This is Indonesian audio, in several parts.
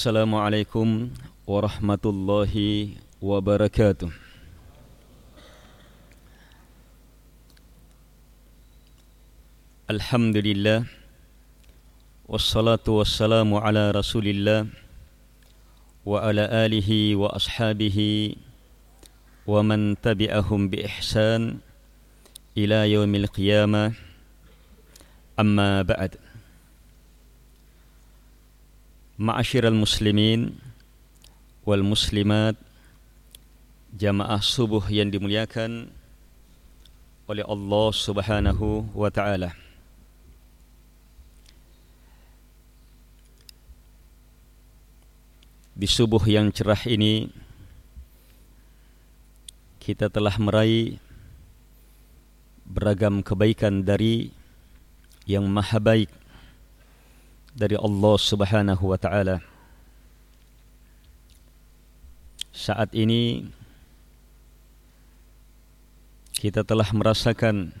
السلام عليكم ورحمة الله وبركاته. الحمد لله والصلاة والسلام على رسول الله وعلى آله وأصحابه ومن تبعهم بإحسان إلى يوم القيامة. أما بعد. Ma'asyiral muslimin wal muslimat jamaah subuh yang dimuliakan oleh Allah Subhanahu wa taala. Di subuh yang cerah ini kita telah meraih beragam kebaikan dari yang maha baik dari Allah Subhanahu wa taala. Saat ini kita telah merasakan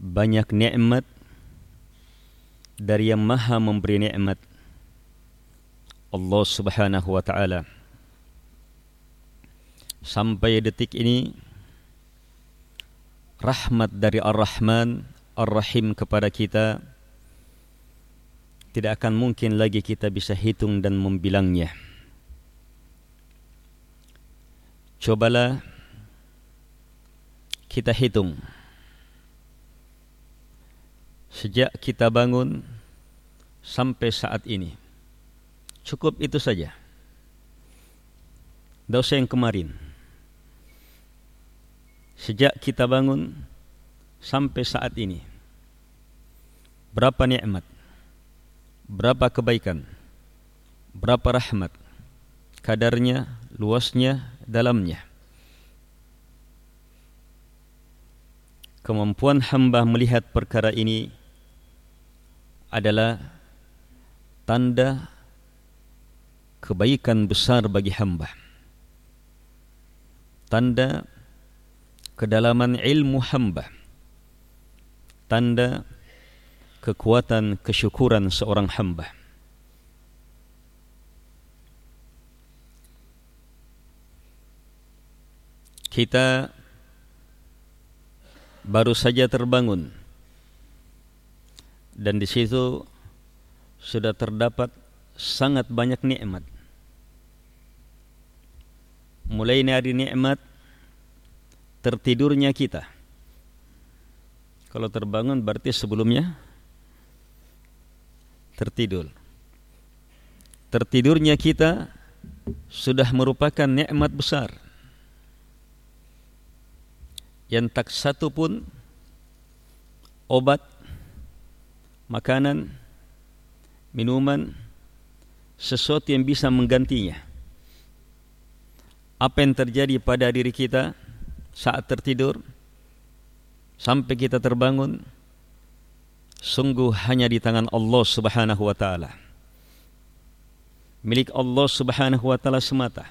banyak nikmat dari yang Maha memberi nikmat Allah Subhanahu wa taala. Sampai detik ini rahmat dari Ar-Rahman Ar-Rahim kepada kita tidak akan mungkin lagi kita bisa hitung dan membilangnya. Cobalah kita hitung. Sejak kita bangun sampai saat ini. Cukup itu saja. Dosa yang kemarin sejak kita bangun sampai saat ini berapa nikmat berapa kebaikan berapa rahmat kadarnya luasnya dalamnya. Kemampuan hamba melihat perkara ini adalah tanda kebaikan besar bagi hamba. Tanda kedalaman ilmu hamba. Tanda kekuatan kesyukuran seorang hamba. Kita baru saja terbangun. Dan di situ sudah terdapat sangat banyak nikmat. Mulai dari nikmat tertidurnya kita. Kalau terbangun berarti sebelumnya tertidur. Tertidurnya kita sudah merupakan nikmat besar. Yang tak satu pun obat, makanan, minuman, sesuatu yang bisa menggantinya. Apa yang terjadi pada diri kita? Saat tertidur sampai kita terbangun sungguh hanya di tangan Allah Subhanahu wa taala. Milik Allah Subhanahu wa taala semata.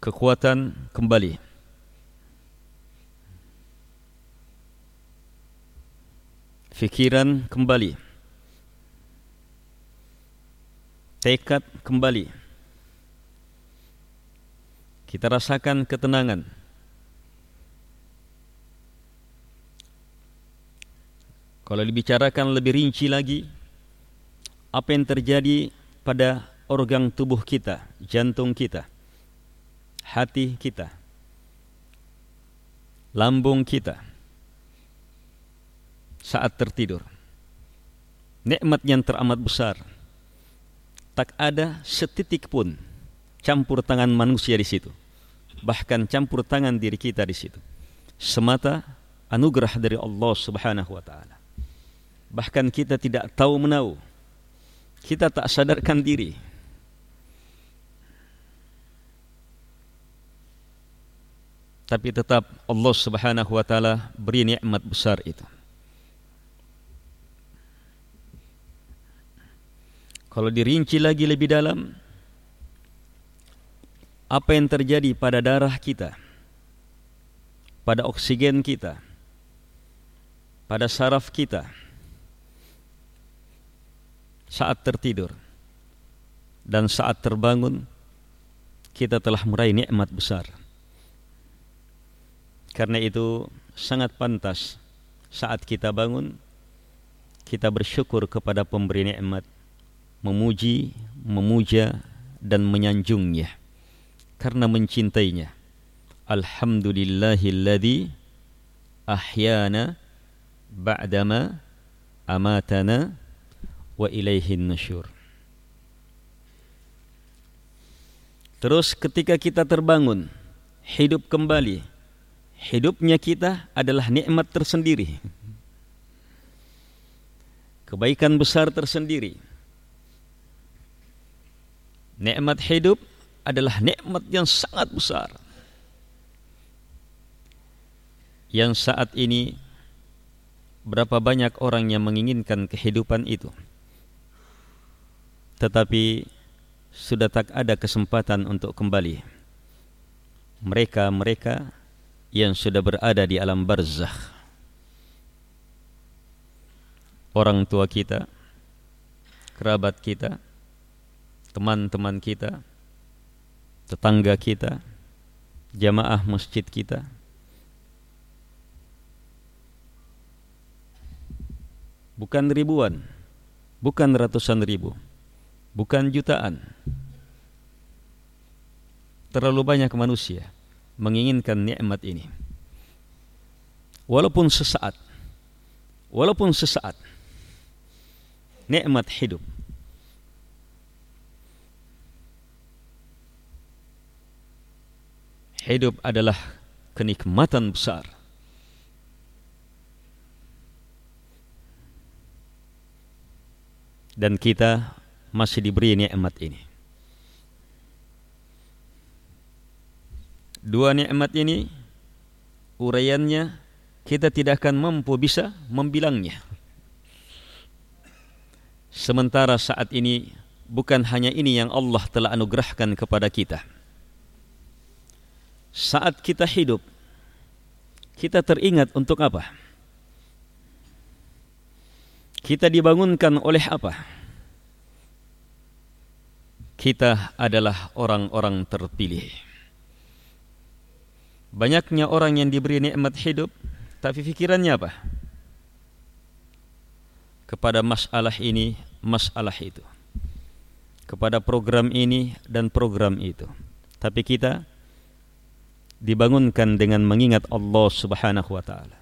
Kekuatan kembali. Fikiran kembali. Tekad kembali kita rasakan ketenangan. Kalau dibicarakan lebih rinci lagi, apa yang terjadi pada organ tubuh kita, jantung kita, hati kita, lambung kita saat tertidur. Nikmat yang teramat besar. Tak ada setitik pun campur tangan manusia di situ bahkan campur tangan diri kita di situ. Semata anugerah dari Allah Subhanahu wa taala. Bahkan kita tidak tahu menahu. Kita tak sadarkan diri. Tapi tetap Allah Subhanahu wa taala beri nikmat besar itu. Kalau dirinci lagi lebih dalam, apa yang terjadi pada darah kita, pada oksigen kita, pada saraf kita saat tertidur dan saat terbangun kita telah meraih nikmat besar. Karena itu sangat pantas saat kita bangun kita bersyukur kepada pemberi nikmat, memuji, memuja dan menyanjungnya karena mencintainya. Alhamdulillahilladzi ahyana ba'dama amatana wa ilaihin nusyur. Terus ketika kita terbangun, hidup kembali. Hidupnya kita adalah nikmat tersendiri. Kebaikan besar tersendiri. Nikmat hidup adalah nikmat yang sangat besar. Yang saat ini berapa banyak orang yang menginginkan kehidupan itu. Tetapi sudah tak ada kesempatan untuk kembali. Mereka-mereka yang sudah berada di alam barzakh. Orang tua kita, kerabat kita, teman-teman kita, tetangga kita, jamaah masjid kita. Bukan ribuan, bukan ratusan ribu bukan jutaan. Terlalu banyak manusia menginginkan nikmat ini. Walaupun sesaat, walaupun sesaat, nikmat hidup. Hidup adalah kenikmatan besar. Dan kita masih diberi nikmat ini. Dua nikmat ini uraiannya kita tidak akan mampu bisa membilangnya. Sementara saat ini bukan hanya ini yang Allah telah anugerahkan kepada kita. Saat kita hidup, kita teringat untuk apa? Kita dibangunkan oleh apa? kita adalah orang-orang terpilih. Banyaknya orang yang diberi nikmat hidup, tapi pikirannya apa? Kepada masalah ini, masalah itu. Kepada program ini dan program itu. Tapi kita dibangunkan dengan mengingat Allah Subhanahu wa taala.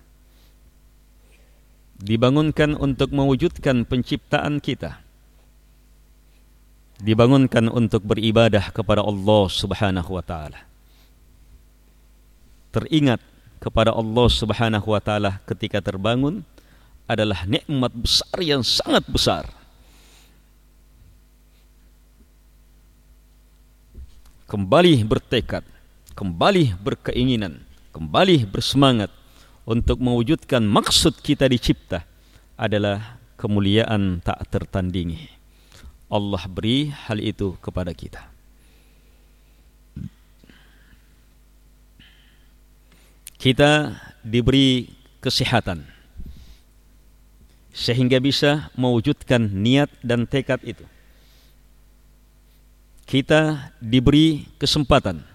Dibangunkan untuk mewujudkan penciptaan kita dibangunkan untuk beribadah kepada Allah Subhanahu wa taala. Teringat kepada Allah Subhanahu wa taala ketika terbangun adalah nikmat besar yang sangat besar. Kembali bertekad, kembali berkeinginan, kembali bersemangat untuk mewujudkan maksud kita dicipta adalah kemuliaan tak tertandingi. Allah beri hal itu kepada kita. Kita diberi kesehatan sehingga bisa mewujudkan niat dan tekad itu. Kita diberi kesempatan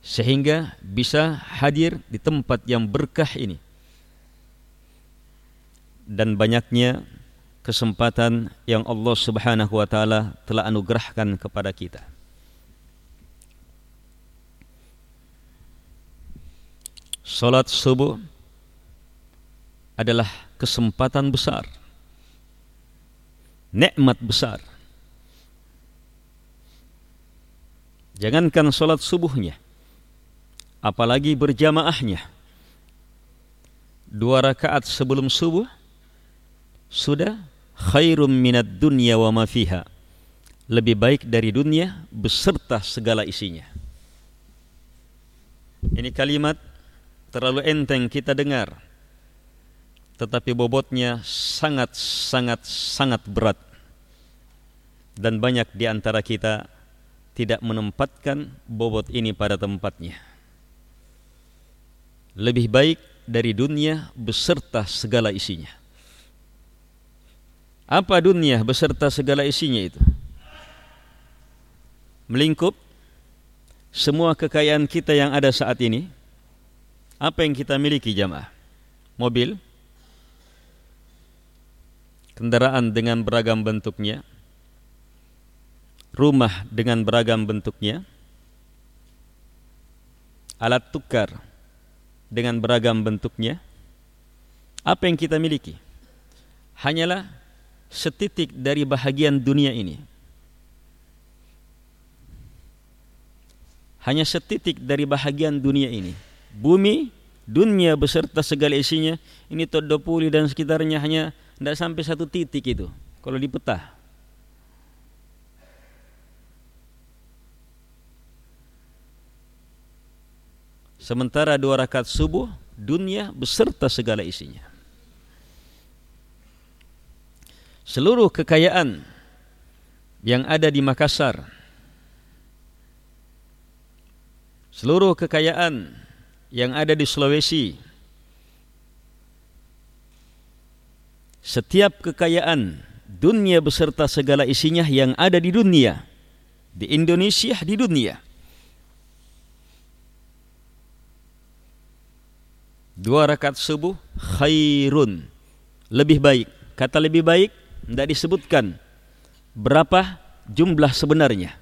sehingga bisa hadir di tempat yang berkah ini. Dan banyaknya kesempatan yang Allah Subhanahu wa taala telah anugerahkan kepada kita. Salat subuh adalah kesempatan besar. Nikmat besar. Jangankan salat subuhnya, apalagi berjamaahnya. Dua rakaat sebelum subuh sudah khairum minad dunya wa ma fiha. Lebih baik dari dunia beserta segala isinya. Ini kalimat terlalu enteng kita dengar. Tetapi bobotnya sangat sangat sangat berat. Dan banyak di antara kita tidak menempatkan bobot ini pada tempatnya. Lebih baik dari dunia beserta segala isinya. Apa dunia beserta segala isinya itu? Melingkup semua kekayaan kita yang ada saat ini. Apa yang kita miliki jamaah? Mobil, kendaraan dengan beragam bentuknya, rumah dengan beragam bentuknya, alat tukar dengan beragam bentuknya, apa yang kita miliki hanyalah setitik dari bahagian dunia ini. Hanya setitik dari bahagian dunia ini. Bumi, dunia beserta segala isinya, ini Todopuli dan sekitarnya hanya tidak sampai satu titik itu. Kalau di peta. Sementara dua rakaat subuh dunia beserta segala isinya. Seluruh kekayaan yang ada di Makassar, seluruh kekayaan yang ada di Sulawesi, setiap kekayaan dunia beserta segala isinya yang ada di dunia, di Indonesia, di dunia dua rakaat subuh khairun. Lebih baik. Kata lebih baik tidak disebutkan berapa jumlah sebenarnya.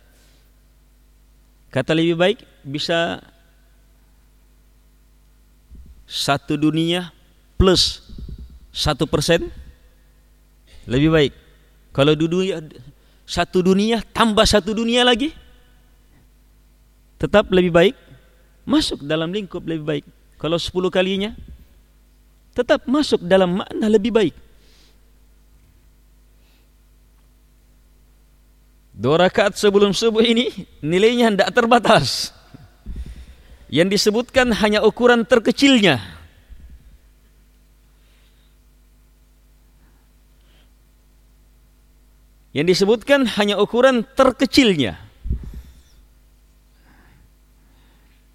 Kata lebih baik bisa satu dunia plus satu persen. Lebih baik. Kalau dunia satu dunia tambah satu dunia lagi tetap lebih baik. Masuk dalam lingkup lebih baik kalau sepuluh kalinya tetap masuk dalam makna lebih baik. Dua rakaat sebelum subuh ini nilainya tidak terbatas. Yang disebutkan hanya ukuran terkecilnya. Yang disebutkan hanya ukuran terkecilnya.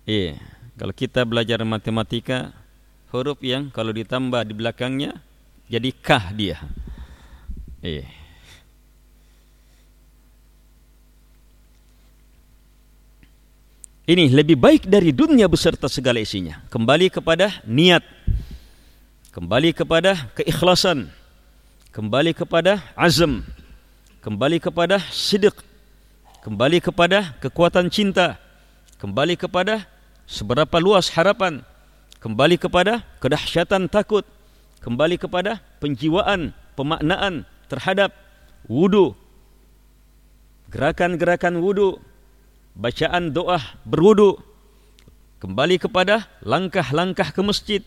Iya. Yeah. Kalau kita belajar matematika, huruf yang kalau ditambah di belakangnya jadi kah dia. Eh. Ini lebih baik dari dunia beserta segala isinya. Kembali kepada niat. Kembali kepada keikhlasan. Kembali kepada azam. Kembali kepada sidik. Kembali kepada kekuatan cinta. Kembali kepada seberapa luas harapan? Kembali kepada kedahsyatan takut. Kembali kepada penjiwaan pemaknaan terhadap wudu. Gerakan-gerakan wudu bacaan doa berwudu. Kembali kepada langkah-langkah ke masjid.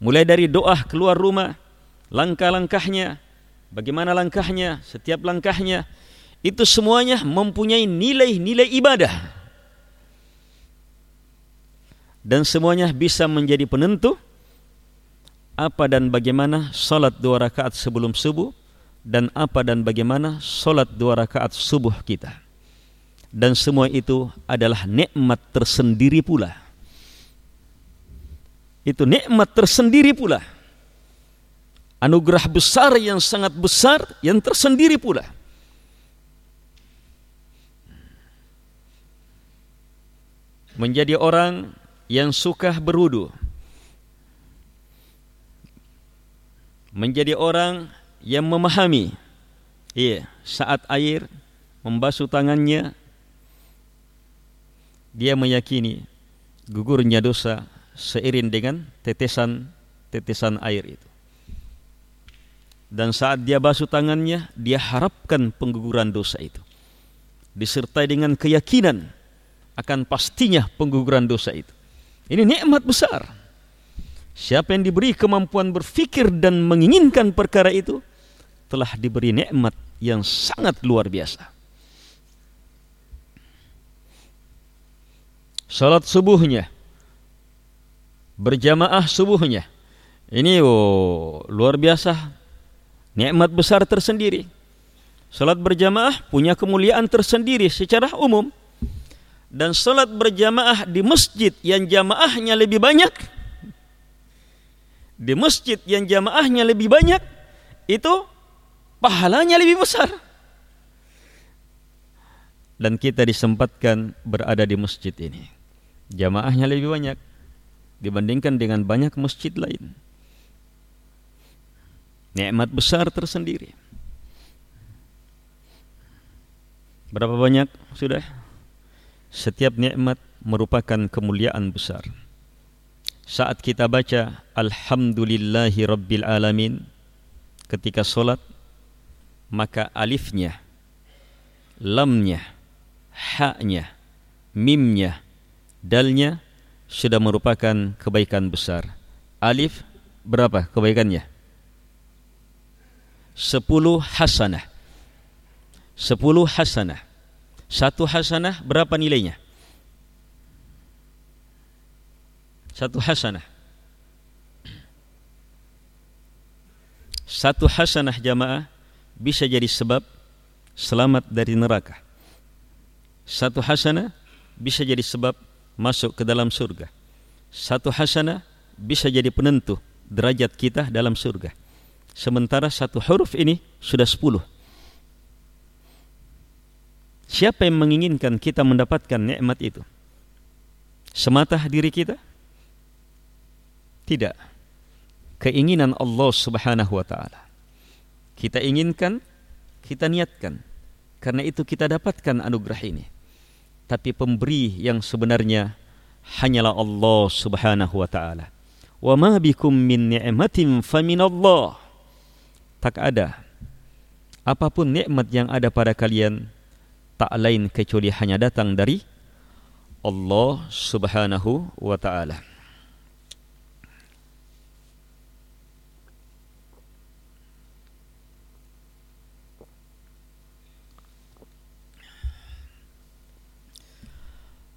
Mulai dari doa keluar rumah langkah-langkahnya bagaimana langkahnya setiap langkahnya. Itu semuanya mempunyai nilai-nilai ibadah dan semuanya bisa menjadi penentu apa dan bagaimana salat dua rakaat sebelum subuh dan apa dan bagaimana salat dua rakaat subuh kita. Dan semua itu adalah nikmat tersendiri pula. Itu nikmat tersendiri pula. Anugerah besar yang sangat besar yang tersendiri pula. Menjadi orang yang suka berudu menjadi orang yang memahami. Iya saat air membasuh tangannya dia meyakini gugurnya dosa seiring dengan tetesan-tetesan air itu. Dan saat dia basuh tangannya dia harapkan pengguguran dosa itu. Disertai dengan keyakinan akan pastinya pengguguran dosa itu ini nikmat besar. Siapa yang diberi kemampuan berfikir dan menginginkan perkara itu telah diberi nikmat yang sangat luar biasa. Salat subuhnya berjamaah subuhnya ini oh, luar biasa nikmat besar tersendiri. Salat berjamaah punya kemuliaan tersendiri secara umum dan salat berjamaah di masjid yang jamaahnya lebih banyak di masjid yang jamaahnya lebih banyak itu pahalanya lebih besar. Dan kita disempatkan berada di masjid ini. Jamaahnya lebih banyak dibandingkan dengan banyak masjid lain. Nikmat besar tersendiri. Berapa banyak sudah? Setiap nikmat merupakan kemuliaan besar. Saat kita baca Alhamdulillahi Rabbil Alamin ketika solat, maka alifnya, lamnya, haknya, mimnya, dalnya sudah merupakan kebaikan besar. Alif berapa kebaikannya? Sepuluh hasanah. Sepuluh hasanah. Satu hasanah berapa nilainya? Satu hasanah. Satu hasanah jamaah bisa jadi sebab selamat dari neraka. Satu hasanah bisa jadi sebab masuk ke dalam surga. Satu hasanah bisa jadi penentu derajat kita dalam surga. Sementara satu huruf ini sudah sepuluh. Siapa yang menginginkan kita mendapatkan nikmat itu? Semata diri kita? Tidak. Keinginan Allah Subhanahu wa taala. Kita inginkan, kita niatkan. Karena itu kita dapatkan anugerah ini. Tapi pemberi yang sebenarnya hanyalah Allah Subhanahu wa taala. Wa ma bikum min ni'matin. Tak ada apa pun nikmat yang ada pada kalian tak lain kecuali hanya datang dari Allah Subhanahu wa taala.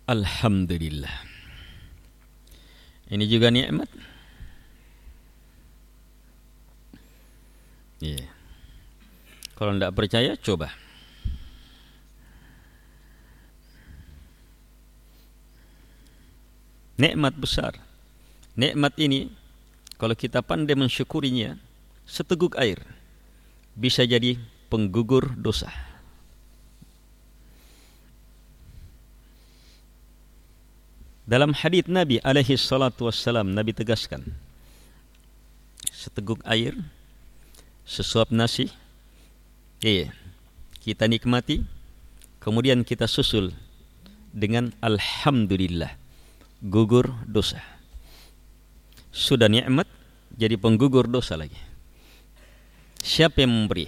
Alhamdulillah. Ini juga nikmat. Iya. Yeah. Kalau tidak percaya, coba. Nikmat besar. Nikmat ini kalau kita pandai mensyukurinya seteguk air bisa jadi penggugur dosa. Dalam hadis Nabi alaihi salatu wassalam Nabi tegaskan seteguk air sesuap nasi iya kita nikmati kemudian kita susul dengan alhamdulillah gugur dosa. Sudah nikmat jadi penggugur dosa lagi. Siapa yang memberi?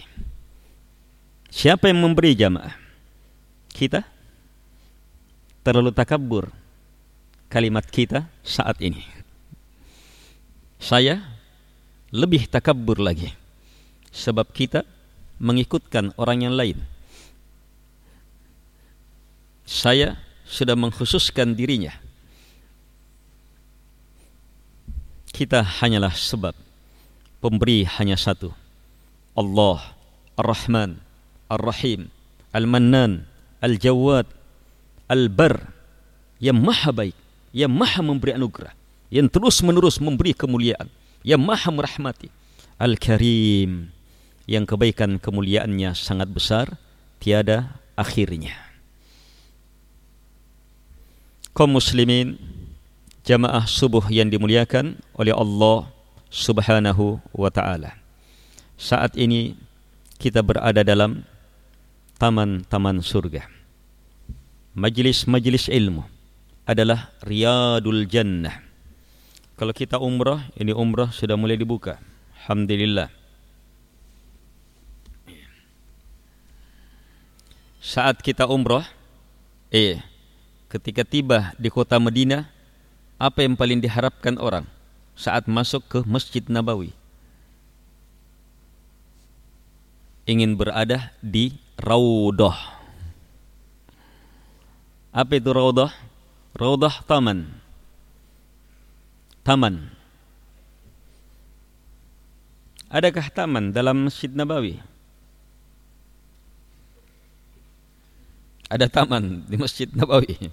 Siapa yang memberi jamaah? Kita? Terlalu takabur kalimat kita saat ini. Saya lebih takabur lagi. Sebab kita mengikutkan orang yang lain. Saya sudah mengkhususkan dirinya kita hanyalah sebab. Pemberi hanya satu. Allah Ar-Rahman Ar-Rahim Al-Mannan Al-Jawad Al-Bar. Yang maha baik yang maha memberi anugerah yang terus menerus memberi kemuliaan yang maha merahmati. Al-Karim yang kebaikan kemuliaannya sangat besar tiada akhirnya. Kaum muslimin jamaah subuh yang dimuliakan oleh Allah Subhanahu wa taala. Saat ini kita berada dalam taman-taman surga. Majlis-majlis ilmu adalah riyadul jannah. Kalau kita umrah, ini umrah sudah mulai dibuka. Alhamdulillah. Saat kita umrah, eh, ketika tiba di kota Madinah, apa yang paling diharapkan orang saat masuk ke Masjid Nabawi? Ingin berada di Raudah. Apa itu Raudah? Raudah taman. Taman. Adakah taman dalam Masjid Nabawi? Ada taman di Masjid Nabawi.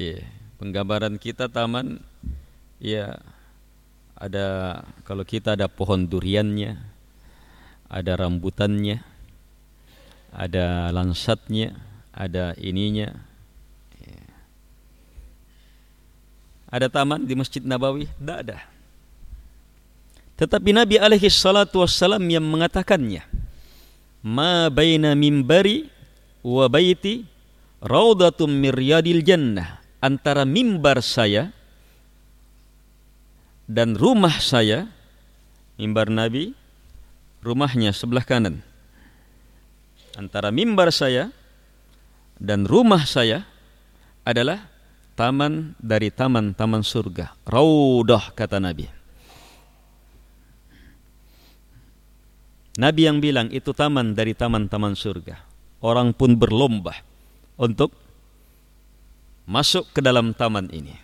Yeah penggambaran kita taman ya ada kalau kita ada pohon duriannya, ada rambutannya, ada lansatnya, ada ininya. Ada taman di Masjid Nabawi? Tidak ada. Tetapi Nabi alaihi salatu wassalam yang mengatakannya. Ma baina mimbari wa baiti raudatum miryadil jannah. Antara mimbar saya dan rumah saya, mimbar Nabi, rumahnya sebelah kanan. Antara mimbar saya dan rumah saya adalah taman dari taman-taman surga. Raudah kata Nabi. Nabi yang bilang itu taman dari taman-taman surga. Orang pun berlomba untuk masuk ke dalam taman ini.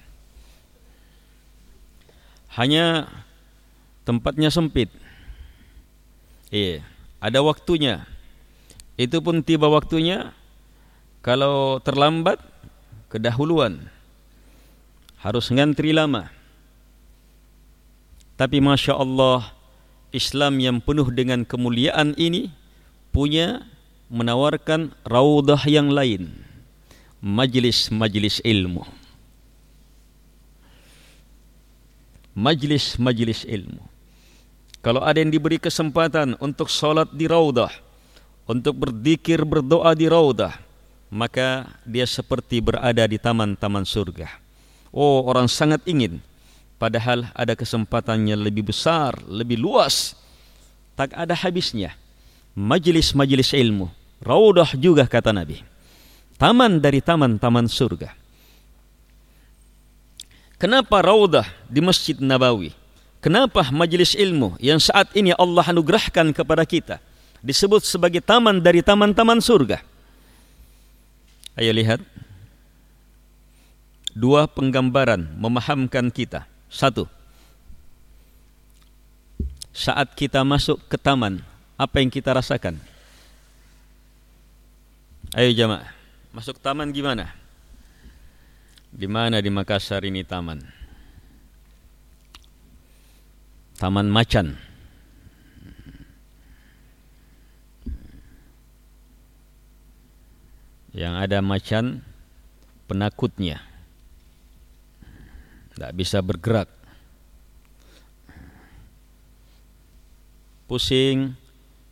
Hanya tempatnya sempit. Iya, ada waktunya. Itu pun tiba waktunya kalau terlambat kedahuluan harus ngantri lama. Tapi masya Allah Islam yang penuh dengan kemuliaan ini punya menawarkan raudah yang lain, majlis-majlis ilmu. majlis-majlis ilmu. Kalau ada yang diberi kesempatan untuk sholat di raudah, untuk berzikir berdoa di raudah, maka dia seperti berada di taman-taman surga. Oh, orang sangat ingin, padahal ada kesempatannya lebih besar, lebih luas, tak ada habisnya. Majlis-majlis ilmu, raudah juga kata Nabi. Taman dari taman-taman surga. Kenapa raudah di Masjid Nabawi? Kenapa majelis ilmu yang saat ini Allah anugerahkan kepada kita disebut sebagai taman dari taman-taman surga? Ayo lihat. Dua penggambaran memahamkan kita. Satu. Saat kita masuk ke taman, apa yang kita rasakan? Ayo jamaah, masuk taman gimana? Di mana di Makassar ini taman? Taman Macan. Yang ada macan penakutnya. Tidak bisa bergerak. Pusing,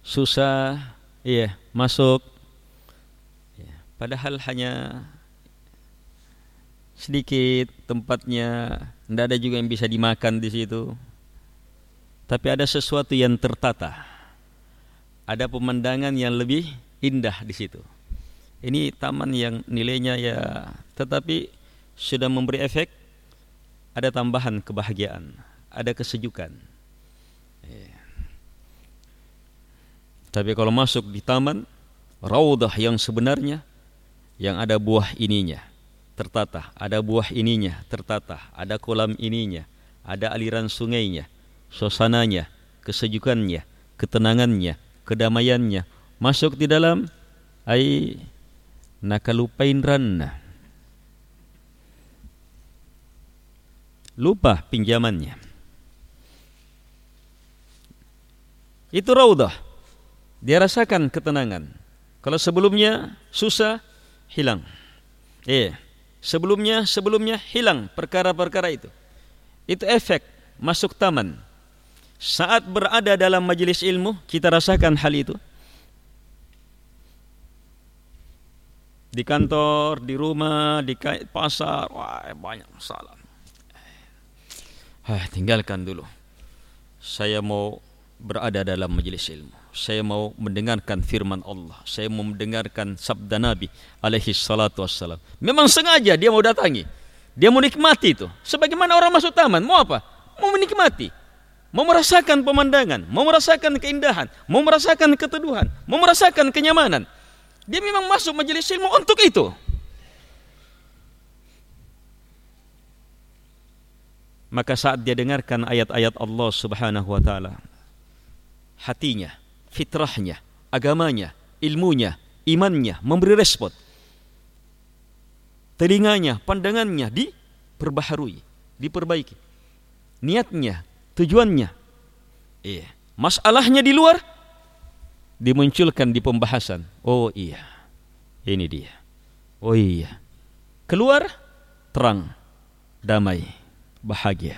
susah, iya, masuk. Iya, padahal hanya sedikit tempatnya, tidak ada juga yang bisa dimakan di situ. Tapi ada sesuatu yang tertata. Ada pemandangan yang lebih indah di situ. Ini taman yang nilainya ya tetapi sudah memberi efek ada tambahan kebahagiaan, ada kesejukan. Ya. Tapi kalau masuk di taman raudah yang sebenarnya yang ada buah ininya tertata, ada buah ininya tertata, ada kolam ininya, ada aliran sungainya, suasananya, kesejukannya, ketenangannya, kedamaiannya masuk di dalam ai nakalupain ranna. Lupa pinjamannya. Itu raudah. Dia rasakan ketenangan. Kalau sebelumnya susah, hilang. Eh, sebelumnya sebelumnya hilang perkara-perkara itu. Itu efek masuk taman. Saat berada dalam majelis ilmu, kita rasakan hal itu. Di kantor, di rumah, di pasar, wah banyak masalah. Ah, tinggalkan dulu. Saya mau berada dalam majelis ilmu saya mau mendengarkan firman Allah, saya mau mendengarkan sabda Nabi alaihi salatu wassalam. Memang sengaja dia mau datangi. Dia mau nikmati itu. Sebagaimana orang masuk taman, mau apa? Mau menikmati. Mau merasakan pemandangan, mau merasakan keindahan, mau merasakan keteduhan, mau merasakan kenyamanan. Dia memang masuk majelis ilmu untuk itu. Maka saat dia dengarkan ayat-ayat Allah Subhanahu wa taala, hatinya fitrahnya, agamanya, ilmunya, imannya memberi respon. Telinganya, pandangannya diperbaharui, diperbaiki. Niatnya tujuannya. Iya. Masalahnya di luar dimunculkan di pembahasan. Oh iya. Ini dia. Oh iya. Keluar terang, damai, bahagia.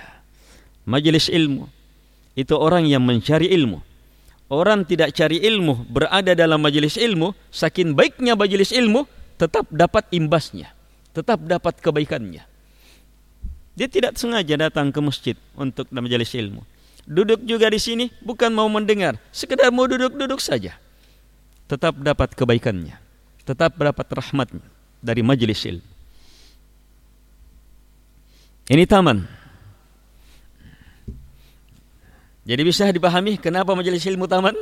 Majelis ilmu itu orang yang mencari ilmu. Orang tidak cari ilmu berada dalam majelis ilmu, saking baiknya majelis ilmu tetap dapat imbasnya, tetap dapat kebaikannya. Dia tidak sengaja datang ke masjid untuk majelis ilmu. Duduk juga di sini bukan mau mendengar, sekedar mau duduk-duduk saja. Tetap dapat kebaikannya, tetap dapat rahmat dari majelis ilmu. Ini taman Jadi bisa dipahami kenapa majelis ilmu taman?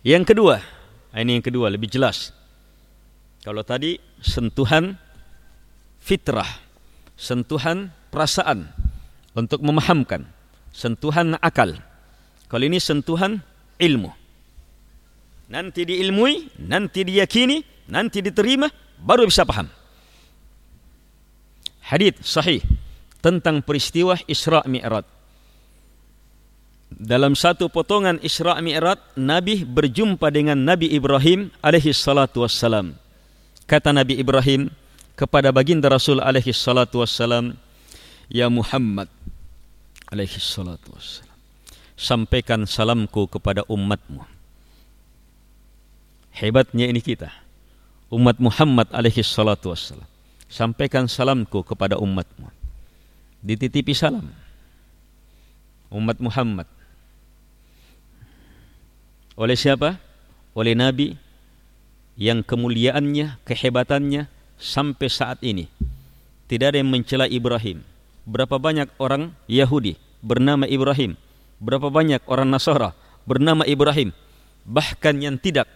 Yang kedua, ah, ini yang kedua lebih jelas. Kalau tadi sentuhan fitrah, sentuhan perasaan untuk memahamkan, sentuhan akal. Kalau ini sentuhan ilmu. Nanti diilmui, nanti diyakini, nanti diterima, baru bisa paham. Hadith sahih tentang peristiwa Isra Mi'raj. Dalam satu potongan Isra Mi'raj, Nabi berjumpa dengan Nabi Ibrahim alaihi salatu wassalam. Kata Nabi Ibrahim kepada baginda Rasul alaihi salatu wassalam, Ya Muhammad alaihi salatu wassalam, sampaikan salamku kepada umatmu. Hebatnya ini kita. Umat Muhammad alaihi salatu wassalam. Sampaikan salamku kepada umatmu dititipi salam umat Muhammad oleh siapa? Oleh Nabi yang kemuliaannya, kehebatannya sampai saat ini tidak ada yang mencela Ibrahim. Berapa banyak orang Yahudi bernama Ibrahim? Berapa banyak orang Nasara bernama Ibrahim? Bahkan yang tidak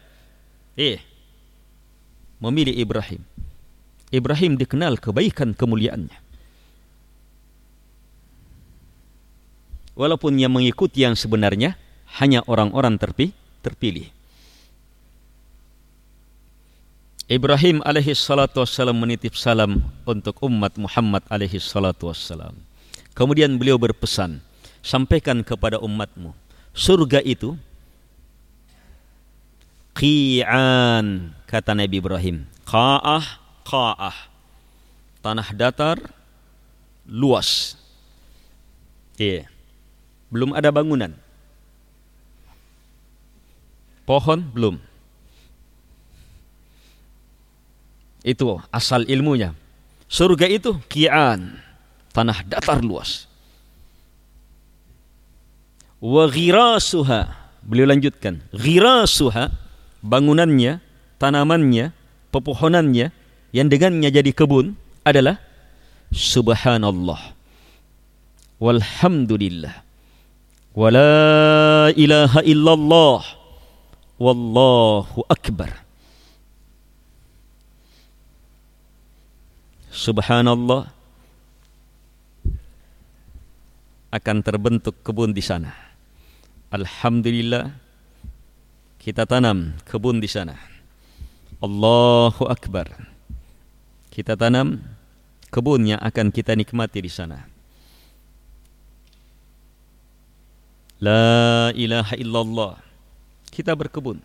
eh memilih Ibrahim. Ibrahim dikenal kebaikan kemuliaannya. Walaupun yang mengikuti yang sebenarnya hanya orang-orang terpi, terpilih. Ibrahim alaihi salatu wassalam menitip salam untuk umat Muhammad alaihi salatu wassalam. Kemudian beliau berpesan, sampaikan kepada umatmu, surga itu qi'an kata Nabi Ibrahim. Qa'ah, qa'ah. Tanah datar luas. Iya. Yeah belum ada bangunan. Pohon belum. Itu asal ilmunya. Surga itu kian, tanah datar luas. Wa ghirasuha, beliau lanjutkan, ghirasuha bangunannya, tanamannya, pepohonannya yang dengannya jadi kebun adalah subhanallah walhamdulillah wa la ilaha illallah. Wallahu akbar. Subhanallah. Akan terbentuk kebun di sana. Alhamdulillah kita tanam kebun di sana. Allahu akbar. Kita tanam kebun yang akan kita nikmati di sana. La ilaha illallah. Kita berkebun.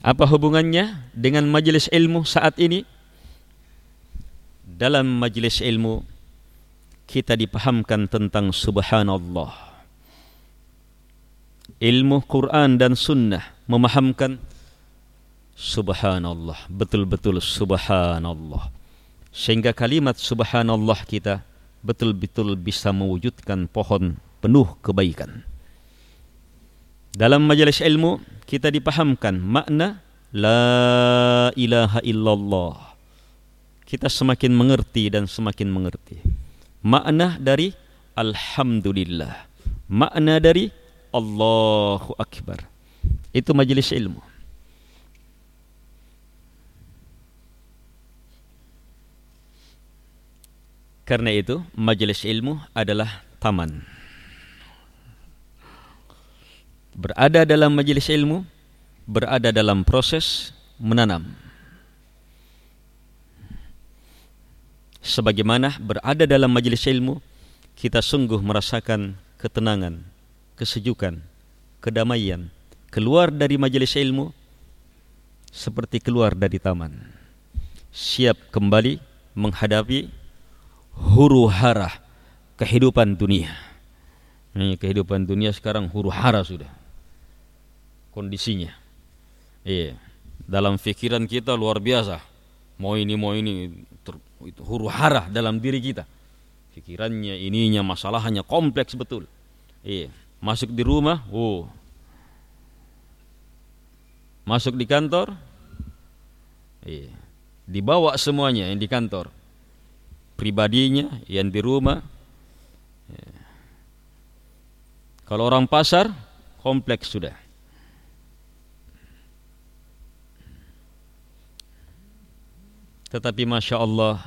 Apa hubungannya dengan majelis ilmu saat ini? Dalam majelis ilmu kita dipahamkan tentang subhanallah. Ilmu Quran dan sunnah memahamkan subhanallah, betul-betul subhanallah. Sehingga kalimat subhanallah kita betul-betul bisa mewujudkan pohon penuh kebaikan. Dalam majelis ilmu kita dipahamkan makna la ilaha illallah. Kita semakin mengerti dan semakin mengerti. Makna dari alhamdulillah. Makna dari Allahu akbar. Itu majelis ilmu. Karena itu, majelis ilmu adalah taman. Berada dalam majelis ilmu, berada dalam proses menanam. sebagaimana berada dalam majelis ilmu kita sungguh merasakan ketenangan, kesejukan, kedamaian. Keluar dari majelis ilmu seperti keluar dari taman. Siap kembali menghadapi huru hara kehidupan dunia. Ini kehidupan dunia sekarang huru hara sudah. Kondisinya. Iya. Dalam pikiran kita luar biasa. Mau ini mau ini ter, itu huru hara dalam diri kita. Pikirannya ininya masalahnya kompleks betul. Iya. Masuk di rumah, oh. Masuk di kantor, iya. Dibawa semuanya yang di kantor. Pribadinya, yang di rumah. Kalau orang pasar, kompleks sudah. Tetapi Masya Allah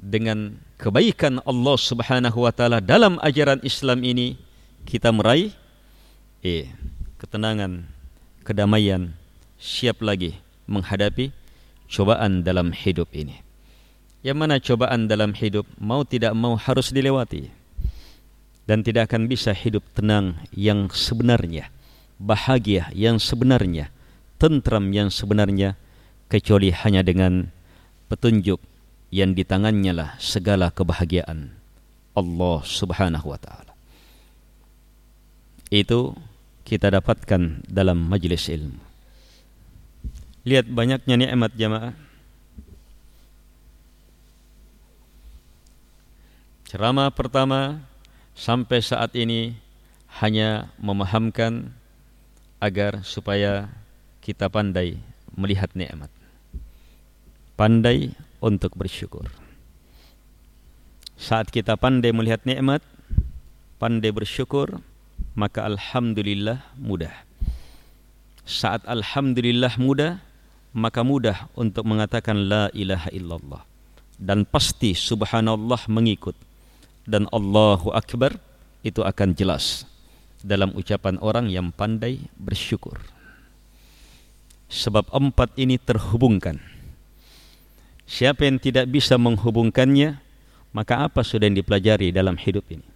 Dengan kebaikan Allah subhanahu wa ta'ala Dalam ajaran Islam ini Kita meraih eh, Ketenangan Kedamaian Siap lagi menghadapi Cobaan dalam hidup ini Yang mana cobaan dalam hidup Mau tidak mau harus dilewati Dan tidak akan bisa hidup tenang Yang sebenarnya Bahagia yang sebenarnya Tentram yang sebenarnya Kecuali hanya dengan petunjuk yang di tangannya lah segala kebahagiaan Allah Subhanahu wa taala. Itu kita dapatkan dalam majlis ilmu. Lihat banyaknya nikmat jamaah. Ceramah pertama sampai saat ini hanya memahamkan agar supaya kita pandai melihat nikmat pandai untuk bersyukur. Saat kita pandai melihat nikmat, pandai bersyukur, maka alhamdulillah mudah. Saat alhamdulillah mudah, maka mudah untuk mengatakan la ilaha illallah dan pasti subhanallah mengikut dan Allahu akbar itu akan jelas dalam ucapan orang yang pandai bersyukur. Sebab empat ini terhubungkan Siapa yang tidak bisa menghubungkannya, maka apa sudah yang dipelajari dalam hidup ini?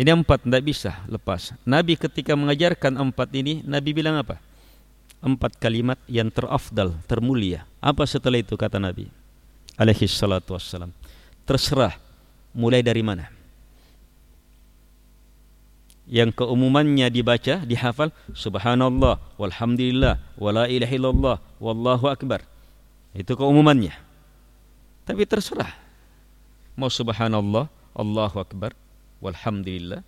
Ini empat tidak bisa lepas. Nabi ketika mengajarkan empat ini, Nabi bilang apa? Empat kalimat yang terafdal, termulia. Apa setelah itu kata Nabi? Alaihi salatu wassalam. Terserah mulai dari mana? yang keumumannya dibaca, dihafal subhanallah walhamdulillah wala ilaha illallah wallahu akbar. Itu keumumannya. Tapi terserah. Mau subhanallah, Allahu akbar, walhamdulillah.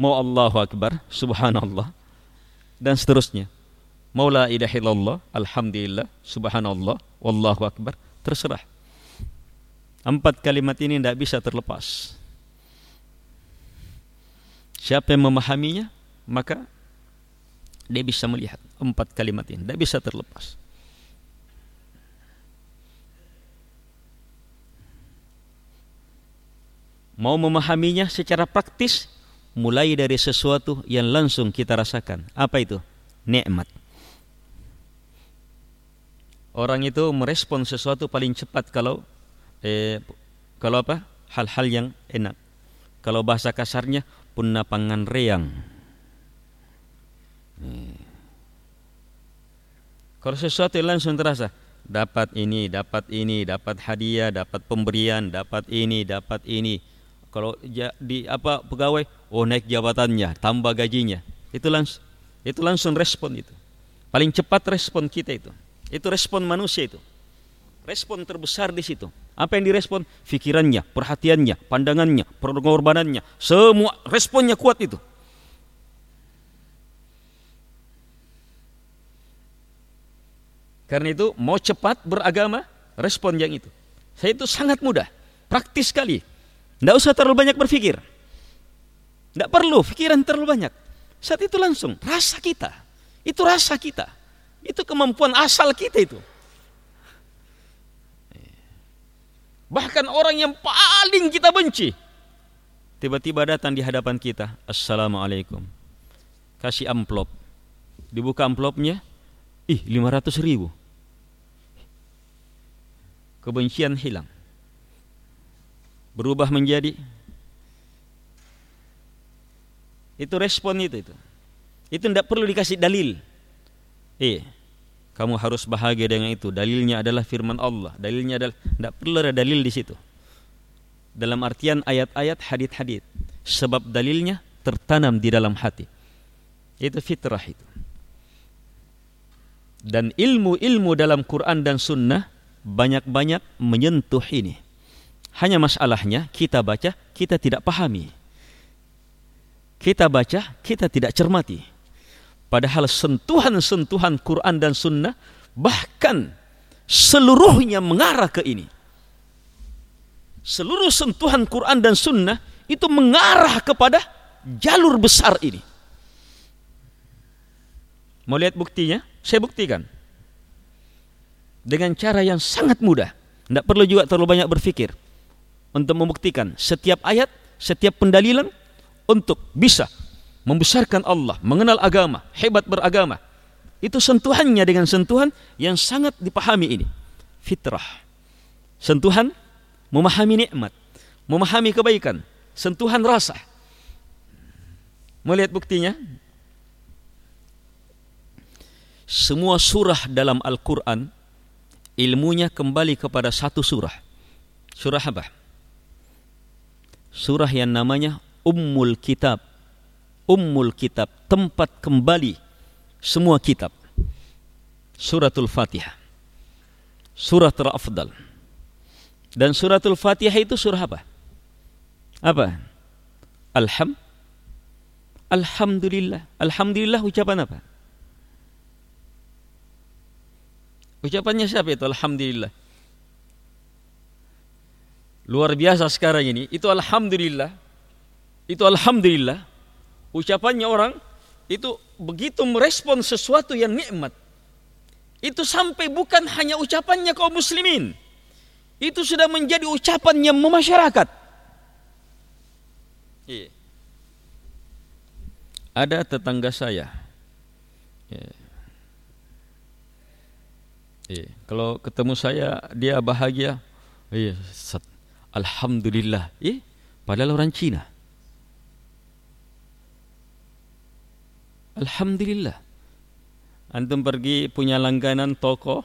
Mau Allahu akbar, subhanallah dan seterusnya. Mau la ilaha alhamdulillah, subhanallah, wallahu akbar, terserah. Empat kalimat ini tidak bisa terlepas. Siapa yang memahaminya, maka dia bisa melihat empat kalimat ini. Tidak bisa terlepas. Mau memahaminya secara praktis, mulai dari sesuatu yang langsung kita rasakan. Apa itu? Nikmat. Orang itu merespon sesuatu paling cepat kalau eh, kalau apa? Hal-hal yang enak. Kalau bahasa kasarnya punna pangan reang. Eh. kalau sesuatu yang langsung terasa dapat ini dapat ini dapat hadiah dapat pemberian dapat ini dapat ini. Kalau di apa pegawai oh naik jabatannya tambah gajinya. Itu langsung itu langsung respon itu. Paling cepat respon kita itu itu respon manusia itu respon terbesar di situ apa yang direspon? Fikirannya, perhatiannya, pandangannya, pengorbanannya. Semua responnya kuat itu. Karena itu mau cepat beragama, respon yang itu. Saya itu sangat mudah, praktis sekali. Tidak usah terlalu banyak berpikir. Tidak perlu pikiran terlalu banyak. Saat itu langsung rasa kita. Itu rasa kita. Itu kemampuan asal kita itu. Bahkan orang yang paling kita benci. Tiba-tiba datang di hadapan kita. Assalamualaikum. Kasih amplop. Dibuka amplopnya, ih 500 ribu. Kebencian hilang. Berubah menjadi itu respon itu itu. Itu tidak perlu dikasih dalil. Eh, kamu harus bahagia dengan itu. Dalilnya adalah firman Allah. Dalilnya adalah tidak perlu ada dalil di situ. Dalam artian ayat-ayat hadit-hadit. Sebab dalilnya tertanam di dalam hati. Itu fitrah itu. Dan ilmu-ilmu dalam Quran dan Sunnah banyak-banyak menyentuh ini. Hanya masalahnya kita baca, kita tidak pahami. Kita baca, kita tidak cermati. Padahal sentuhan-sentuhan Quran dan Sunnah bahkan seluruhnya mengarah ke ini. Seluruh sentuhan Quran dan Sunnah itu mengarah kepada jalur besar ini. Mau lihat buktinya? Saya buktikan. Dengan cara yang sangat mudah. Tidak perlu juga terlalu banyak berpikir. Untuk membuktikan setiap ayat, setiap pendalilan untuk bisa membesarkan Allah, mengenal agama, hebat beragama. Itu sentuhannya dengan sentuhan yang sangat dipahami ini. Fitrah. Sentuhan memahami nikmat, memahami kebaikan, sentuhan rasa. Melihat buktinya? Semua surah dalam Al-Quran ilmunya kembali kepada satu surah. Surah apa? Surah yang namanya Ummul Kitab. Ummul Kitab, tempat kembali semua kitab. Suratul Fatihah. Surah terafdal. Dan suratul Fatihah itu surah apa? Apa? Alham Alhamdulillah. Alhamdulillah ucapan apa? Ucapannya siapa itu? Alhamdulillah. Luar biasa sekarang ini. Itu Alhamdulillah. Itu Alhamdulillah. Ucapannya orang itu begitu merespon sesuatu yang nikmat. Itu sampai bukan hanya ucapannya kaum muslimin. Itu sudah menjadi ucapan yang memasyarakat. Iya. Ada tetangga saya. Yeah Iya. Kalau ketemu saya dia bahagia, iya, alhamdulillah. Eh, padahal orang Cina. Alhamdulillah. Antum pergi punya langganan toko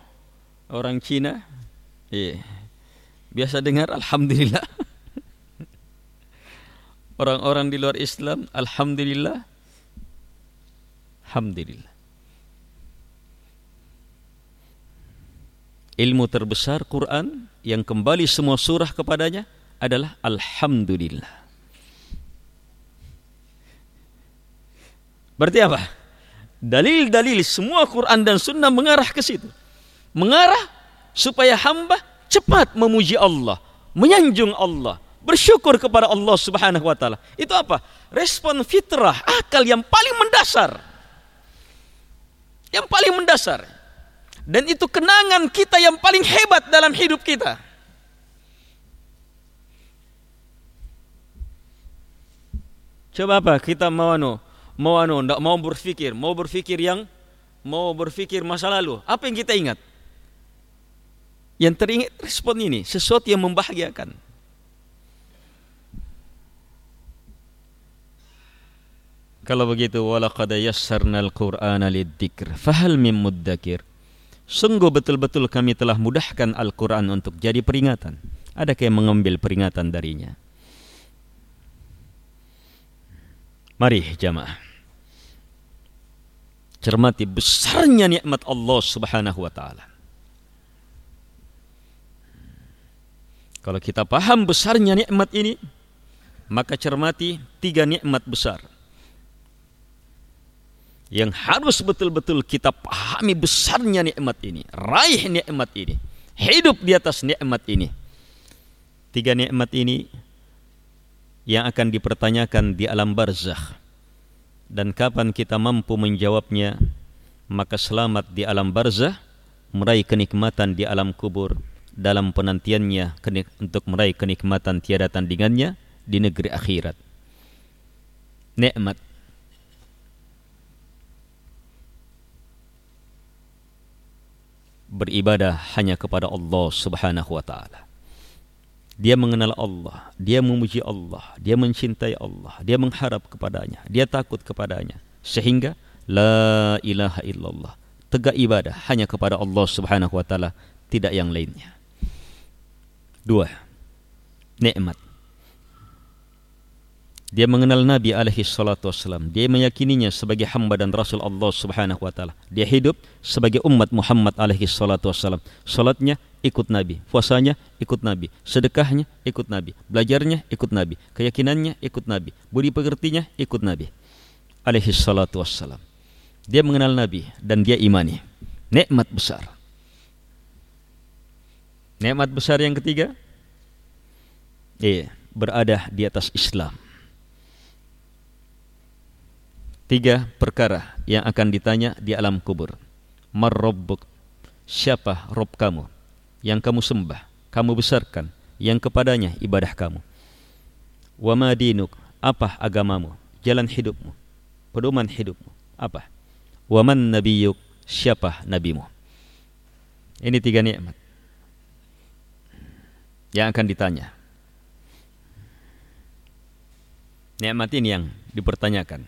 orang Cina, iya. Biasa dengar alhamdulillah. Orang-orang di luar Islam, alhamdulillah. Alhamdulillah. ilmu terbesar Quran yang kembali semua surah kepadanya adalah Alhamdulillah. Berarti apa? Dalil-dalil semua Quran dan Sunnah mengarah ke situ. Mengarah supaya hamba cepat memuji Allah, menyanjung Allah, bersyukur kepada Allah Subhanahu wa taala. Itu apa? Respon fitrah, akal yang paling mendasar. Yang paling mendasar. Dan itu kenangan kita yang paling hebat dalam hidup kita. Coba apa? Kita mau anu, mau anu, ndak mau berpikir, mau berpikir yang mau berpikir masa lalu. Apa yang kita ingat? Yang teringat respon ini, sesuatu yang membahagiakan. Kalau begitu, walaqad yassarnal Qur'ana lidzikr, fahal min muddakir? Sungguh betul-betul kami telah mudahkan Al-Quran untuk jadi peringatan. Adakah yang mengambil peringatan darinya? Mari jamaah. Cermati besarnya nikmat Allah Subhanahu wa taala. Kalau kita paham besarnya nikmat ini, maka cermati tiga nikmat besar yang harus betul-betul kita pahami besarnya nikmat ini, raih nikmat ini, hidup di atas nikmat ini. Tiga nikmat ini yang akan dipertanyakan di alam barzakh dan kapan kita mampu menjawabnya maka selamat di alam barzah meraih kenikmatan di alam kubur. Dalam penantiannya untuk meraih kenikmatan tiada tandingannya di negeri akhirat. Nikmat. Beribadah hanya kepada Allah Subhanahu wa taala. Dia mengenal Allah, dia memuji Allah, dia mencintai Allah, dia mengharap kepadanya, dia takut kepadanya. Sehingga la ilaha illallah. Tegak ibadah hanya kepada Allah Subhanahu wa taala, tidak yang lainnya. Dua. Nikmat. Dia mengenal Nabi alaihi salatu wassalam. Dia meyakininya sebagai hamba dan rasul Allah Subhanahu wa taala. Dia hidup sebagai umat Muhammad alaihi salatu wassalam. Salatnya ikut Nabi, puasanya ikut Nabi, sedekahnya ikut Nabi, belajarnya ikut Nabi, keyakinannya ikut Nabi, budi pekertinya ikut Nabi alaihi salatu wassalam. Dia mengenal Nabi dan dia imani. Nikmat besar. Nikmat besar yang ketiga, iya, berada di atas Islam. Tiga perkara yang akan ditanya di alam kubur. Marrobbuk, siapa Rob kamu yang kamu sembah, kamu besarkan, yang kepadanya ibadah kamu. Wama dinuk, apa agamamu, jalan hidupmu, pedoman hidupmu, apa? Waman nabiyuk, siapa nabimu. Ini tiga nikmat yang akan ditanya. Nikmat ini yang dipertanyakan.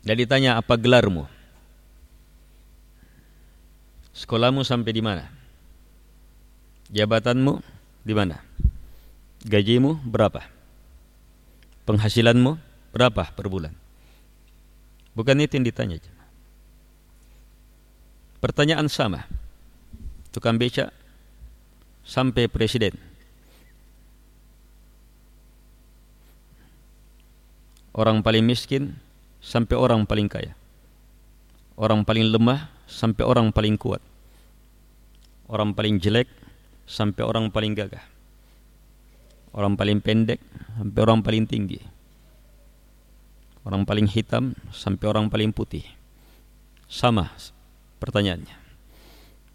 Dan ditanya apa gelarmu? Sekolahmu sampai di mana? Jabatanmu di mana? Gajimu berapa? Penghasilanmu berapa per bulan? Bukan itu yang ditanya. Pertanyaan sama. Tukang beca sampai presiden. Orang paling miskin sampai orang paling kaya. Orang paling lemah sampai orang paling kuat. Orang paling jelek sampai orang paling gagah. Orang paling pendek sampai orang paling tinggi. Orang paling hitam sampai orang paling putih. Sama pertanyaannya.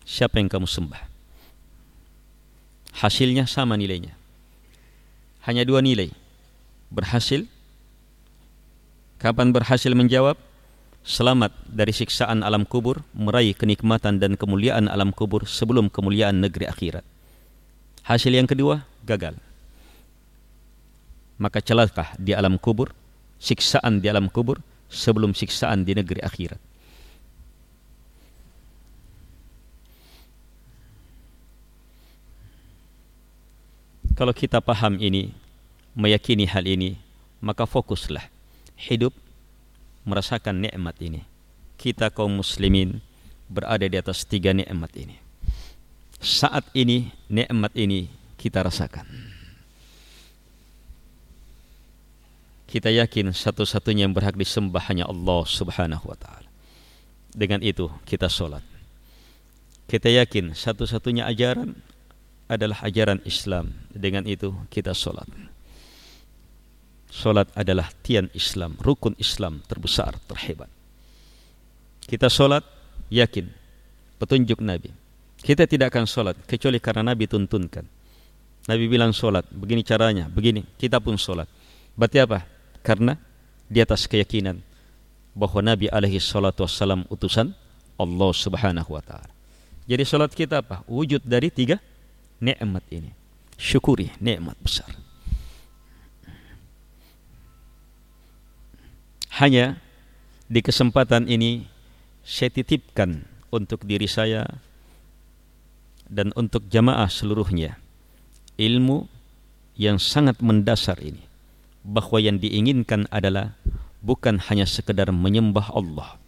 Siapa yang kamu sembah? Hasilnya sama nilainya. Hanya dua nilai. Berhasil Kapan berhasil menjawab? Selamat dari siksaan alam kubur, meraih kenikmatan dan kemuliaan alam kubur sebelum kemuliaan negeri akhirat. Hasil yang kedua, gagal. Maka celakah di alam kubur, siksaan di alam kubur sebelum siksaan di negeri akhirat. Kalau kita paham ini, meyakini hal ini, maka fokuslah hidup merasakan nikmat ini. Kita kaum muslimin berada di atas tiga nikmat ini. Saat ini nikmat ini kita rasakan. Kita yakin satu-satunya yang berhak disembah hanya Allah Subhanahu wa taala. Dengan itu kita solat. Kita yakin satu-satunya ajaran adalah ajaran Islam. Dengan itu kita solat. Solat adalah tian Islam, rukun Islam terbesar, terhebat. Kita solat, yakin, petunjuk Nabi. Kita tidak akan solat, kecuali karena Nabi tuntunkan. Nabi bilang solat, begini caranya, begini, kita pun solat. Berarti apa? Karena di atas keyakinan bahwa Nabi alaihi salatu wassalam utusan Allah subhanahu wa ta'ala. Jadi solat kita apa? Wujud dari tiga nikmat ini. Syukuri nikmat besar. Hanya di kesempatan ini saya titipkan untuk diri saya dan untuk jamaah seluruhnya ilmu yang sangat mendasar ini. Bahwa yang diinginkan adalah bukan hanya sekedar menyembah Allah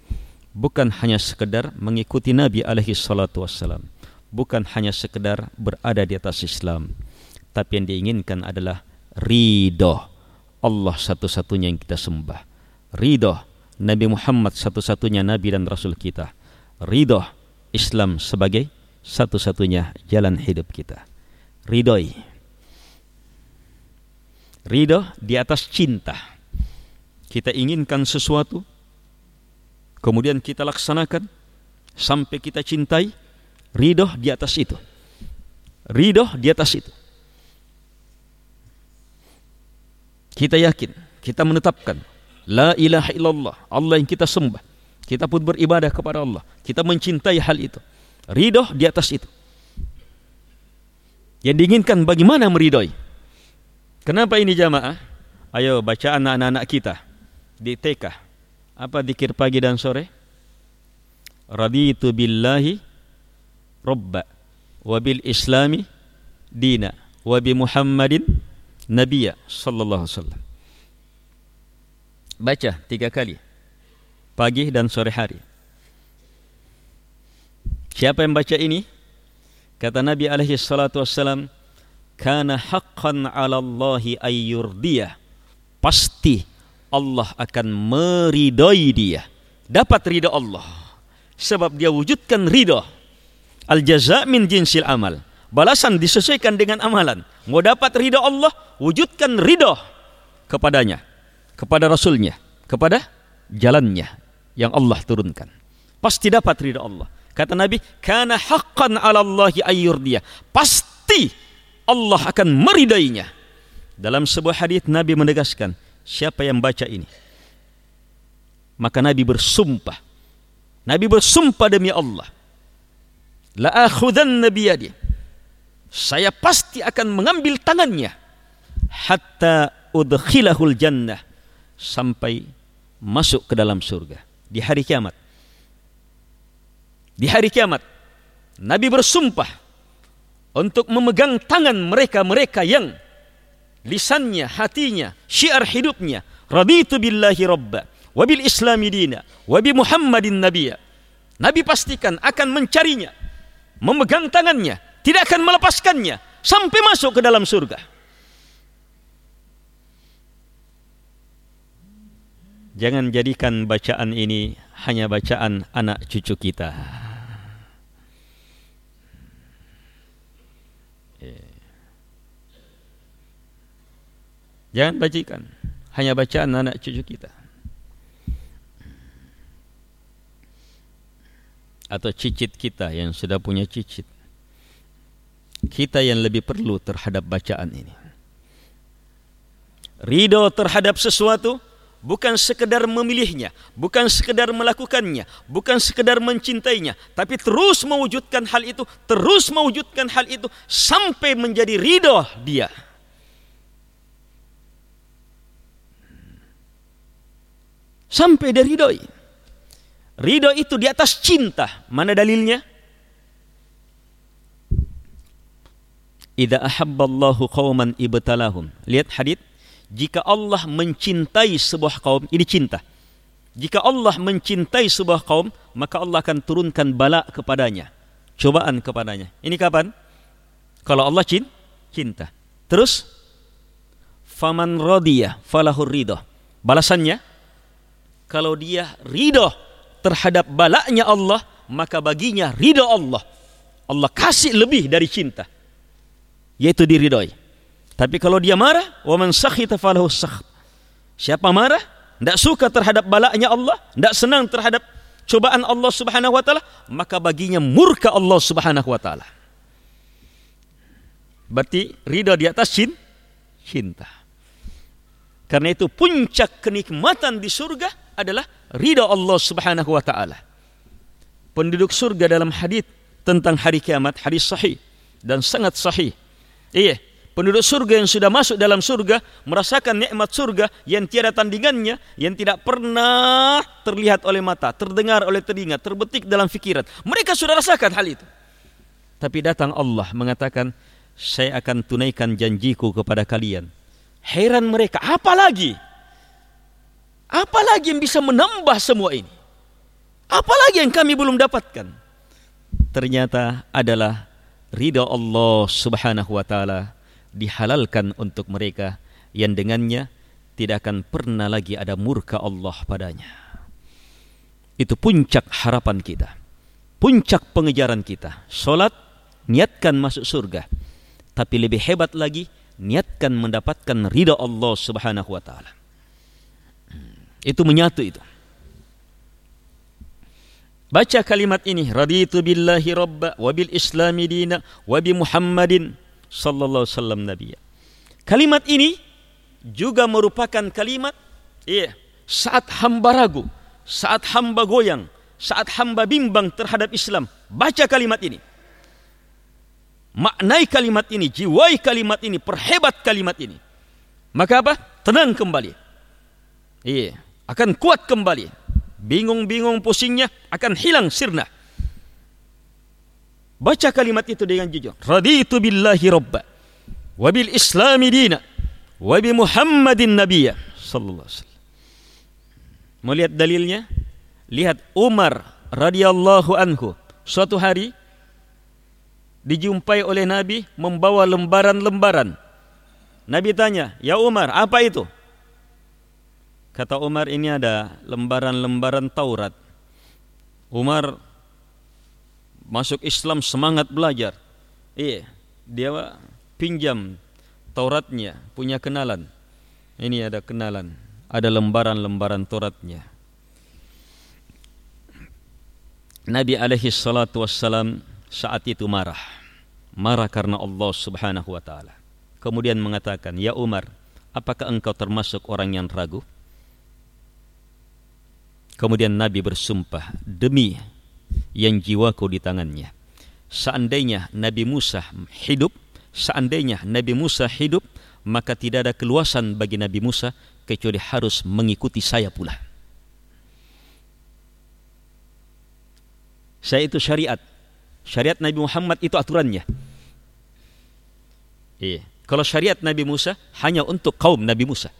bukan hanya sekedar mengikuti Nabi alaihi salatu wassalam bukan hanya sekedar berada di atas Islam tapi yang diinginkan adalah ridho Allah satu-satunya yang kita sembah ridho Nabi Muhammad satu-satunya Nabi dan Rasul kita. Ridho Islam sebagai satu-satunya jalan hidup kita. Ridhoi. Ridho di atas cinta. Kita inginkan sesuatu, kemudian kita laksanakan sampai kita cintai. Ridho di atas itu. Ridho di atas itu. Kita yakin, kita menetapkan La ilaha illallah. Allah yang kita sembah. Kita pun beribadah kepada Allah. Kita mencintai hal itu. Ridho di atas itu. Yang diinginkan bagaimana meridhoi? Kenapa ini jamaah? Ayo baca anak-anak kita di TK. Apa dikir pagi dan sore? Raditu billahi robba wa islami dina wa bi Muhammadin nabiyya sallallahu alaihi wasallam. Baca tiga kali pagi dan sore hari. Siapa yang baca ini? Kata Nabi alaihi salatu wassalam, "Kana haqqan 'ala Allahi ayyurdiyah." Pasti Allah akan meridai dia. Dapat ridha Allah. Sebab dia wujudkan ridha. Al jaza min jinsil amal. Balasan disesuaikan dengan amalan. Mau dapat ridha Allah, wujudkan ridha kepadanya, kepada Rasulnya, kepada jalannya, yang Allah turunkan. Pasti dapat ridha Allah. Kata Nabi, "Kana haqqan 'ala Allahi ayyurdiyah." Pasti Allah akan meridainya. Dalam sebuah hadis Nabi menegaskan, siapa yang baca ini? Maka Nabi bersumpah. Nabi bersumpah demi Allah. La akhudanna biyadi. Saya pasti akan mengambil tangannya hatta udkhilahul jannah sampai masuk ke dalam surga di hari kiamat. Di hari kiamat, Nabi bersumpah untuk memegang tangan mereka-mereka yang lisannya, hatinya, syiar hidupnya, raditu billahi rabba, wa bil islami dina, wa bi muhammadin nabiyya. Nabi pastikan akan mencarinya, memegang tangannya, tidak akan melepaskannya sampai masuk ke dalam surga. Jangan jadikan bacaan ini hanya bacaan anak cucu kita. Jangan bajikan hanya bacaan anak cucu kita. Atau cicit kita yang sudah punya cicit. Kita yang lebih perlu terhadap bacaan ini. Ridho terhadap sesuatu bukan sekedar memilihnya, bukan sekedar melakukannya, bukan sekedar mencintainya, tapi terus mewujudkan hal itu, terus mewujudkan hal itu sampai menjadi ridho dia. Sampai dari ridho. Ridho itu di atas cinta. Mana dalilnya? Idza ahabballahu qauman ibtalahum. Lihat hadis jika Allah mencintai sebuah kaum, ini cinta. Jika Allah mencintai sebuah kaum, maka Allah akan turunkan bala kepadanya. Cobaan kepadanya. Ini kapan? Kalau Allah cinta. Terus, faman radiyah falahur ridho. Balasannya, kalau dia ridho terhadap balaknya Allah, maka baginya ridho Allah. Allah kasih lebih dari cinta. Yaitu diridhoi. Tapi kalau dia marah, wa sakhita falahu. Siapa marah, tidak suka terhadap balaknya Allah, tidak senang terhadap cobaan Allah Subhanahu wa taala, maka baginya murka Allah Subhanahu wa taala. Berarti ridha di atas cinta. Karena itu puncak kenikmatan di surga adalah ridha Allah Subhanahu wa taala. Penduduk surga dalam hadis tentang hari kiamat hadis sahih dan sangat sahih. Iya, penduduk surga yang sudah masuk dalam surga merasakan nikmat surga yang tiada tandingannya yang tidak pernah terlihat oleh mata, terdengar oleh telinga, terbetik dalam fikiran. Mereka sudah rasakan hal itu. Tapi datang Allah mengatakan, "Saya akan tunaikan janjiku kepada kalian." Heran mereka, apa lagi? Apa lagi yang bisa menambah semua ini? Apa lagi yang kami belum dapatkan? Ternyata adalah ridha Allah Subhanahu wa taala dihalalkan untuk mereka yang dengannya tidak akan pernah lagi ada murka Allah padanya. Itu puncak harapan kita. Puncak pengejaran kita. Solat, niatkan masuk surga. Tapi lebih hebat lagi, niatkan mendapatkan ridha Allah subhanahu wa ta'ala. Itu menyatu itu. Baca kalimat ini, raditu billahi rabba wa bil islami dina wa bi Muhammadin sallallahu alaihi wasallam nabi. Kalimat ini juga merupakan kalimat iya, saat hamba ragu, saat hamba goyang, saat hamba bimbang terhadap Islam, baca kalimat ini. Maknai kalimat ini, jiwai kalimat ini, perhebat kalimat ini. Maka apa? Tenang kembali. Iya, akan kuat kembali. Bingung-bingung pusingnya akan hilang sirna. Baca kalimat itu dengan jujur. Raditu billahi rabba wa bil islami dina wa bi Muhammadin nabiyya sallallahu alaihi wasallam. Melihat dalilnya? Lihat Umar radhiyallahu anhu suatu hari dijumpai oleh Nabi membawa lembaran-lembaran. Nabi tanya, "Ya Umar, apa itu?" Kata Umar, "Ini ada lembaran-lembaran Taurat." Umar masuk Islam semangat belajar. Iya, dia pinjam Tauratnya, punya kenalan. Ini ada kenalan, ada lembaran-lembaran Tauratnya. Nabi alaihi salatu wassalam saat itu marah. Marah karena Allah subhanahu wa ta'ala. Kemudian mengatakan, Ya Umar, apakah engkau termasuk orang yang ragu? Kemudian Nabi bersumpah, demi yang jiwaku di tangannya. Seandainya Nabi Musa hidup, seandainya Nabi Musa hidup, maka tidak ada keluasan bagi Nabi Musa kecuali harus mengikuti saya pula. Saya itu syariat. Syariat Nabi Muhammad itu aturannya. Iya. Kalau syariat Nabi Musa hanya untuk kaum Nabi Musa.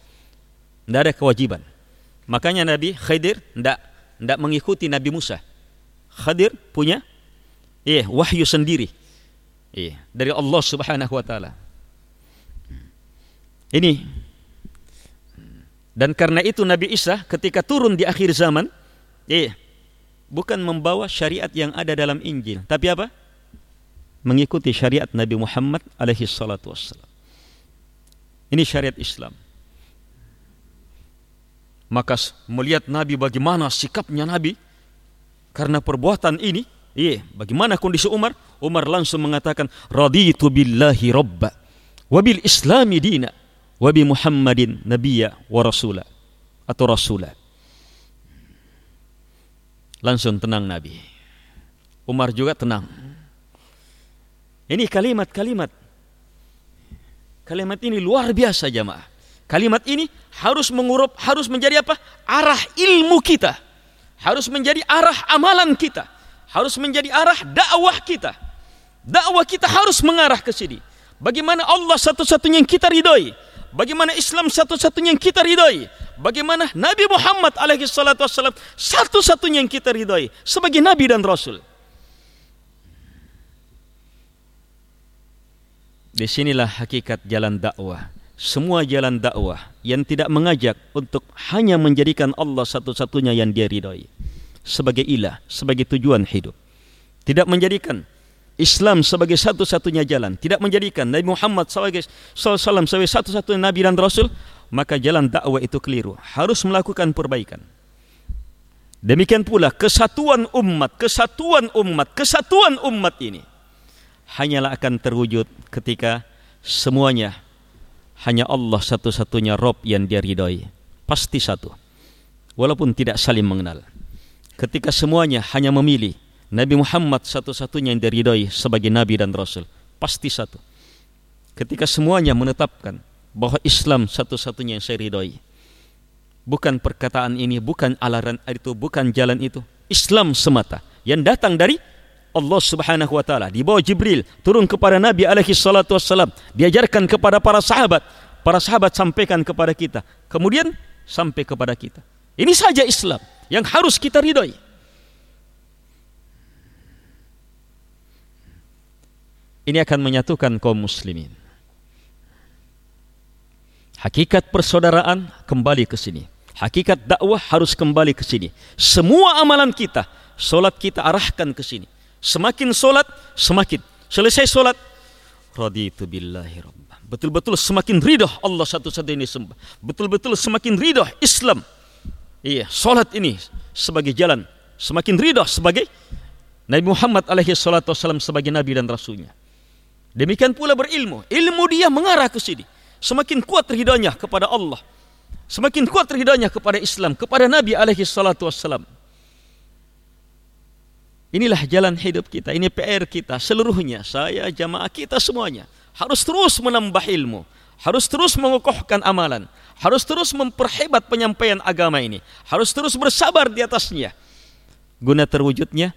Tidak ada kewajiban. Makanya Nabi Khidir tidak tidak mengikuti Nabi Musa. Khadir punya iya, wahyu sendiri. Iya, dari Allah Subhanahu wa taala. Ini dan karena itu Nabi Isa ketika turun di akhir zaman, iya, bukan membawa syariat yang ada dalam Injil, tapi apa? Mengikuti syariat Nabi Muhammad alaihi salatu wassalam. Ini syariat Islam. Maka melihat Nabi bagaimana sikapnya Nabi, karena perbuatan ini, iya, bagaimana kondisi Umar? Umar langsung mengatakan, "Raditu billahi robba wa bil islami dina wa bi Muhammadin nabiyya wa rasula." Atau rasula. Langsung tenang Nabi. Umar juga tenang. Ini kalimat-kalimat. Kalimat ini luar biasa jamaah. Kalimat ini harus mengurup, harus menjadi apa? Arah ilmu kita harus menjadi arah amalan kita, harus menjadi arah dakwah kita. Dakwah kita harus mengarah ke sini. Bagaimana Allah satu-satunya yang kita ridhoi? Bagaimana Islam satu-satunya yang kita ridhoi? Bagaimana Nabi Muhammad alaihi salatu wassalam satu-satunya yang kita ridhoi sebagai nabi dan rasul? Di sinilah hakikat jalan dakwah. Semua jalan dakwah yang tidak mengajak untuk hanya menjadikan Allah satu-satunya yang dia ridhoi sebagai ilah, sebagai tujuan hidup. Tidak menjadikan Islam sebagai satu-satunya jalan, tidak menjadikan Nabi Muhammad sebagai sebagai satu-satunya nabi dan rasul, maka jalan dakwah itu keliru. Harus melakukan perbaikan. Demikian pula kesatuan umat, kesatuan umat, kesatuan umat ini hanyalah akan terwujud ketika semuanya hanya Allah satu-satunya Rob yang dia ridhoi. Pasti satu. Walaupun tidak saling mengenal. Ketika semuanya hanya memilih Nabi Muhammad satu-satunya yang diridhoi sebagai Nabi dan Rasul. Pasti satu. Ketika semuanya menetapkan bahwa Islam satu-satunya yang saya ridhoi. Bukan perkataan ini, bukan alaran itu, bukan jalan itu. Islam semata yang datang dari Allah Subhanahu wa taala. Di bawah Jibril turun kepada Nabi alaihi salatu wassalam. Diajarkan kepada para sahabat. Para sahabat sampaikan kepada kita. Kemudian sampai kepada kita. Ini saja Islam yang harus kita ridhoi. Ini akan menyatukan kaum muslimin. Hakikat persaudaraan kembali ke sini. Hakikat dakwah harus kembali ke sini. Semua amalan kita solat kita arahkan ke sini Semakin solat, semakin selesai solat, raditu billahi rabbah. Betul-betul semakin ridho Allah satu-satunya sembah. Betul-betul semakin ridho Islam. Iya, solat ini sebagai jalan. Semakin ridho sebagai Nabi Muhammad alaihi salatu wasallam sebagai Nabi dan Rasulnya. Demikian pula berilmu. Ilmu dia mengarah ke sini. Semakin kuat ridhonya kepada Allah. semakin kuat ridhonya kepada Islam, kepada Nabi alaihi salatu wassalam. Inilah jalan hidup kita, ini PR kita seluruhnya, saya, jamaah kita semuanya. Harus terus menambah ilmu, harus terus mengokohkan amalan, harus terus memperhebat penyampaian agama ini, harus terus bersabar di atasnya. Guna terwujudnya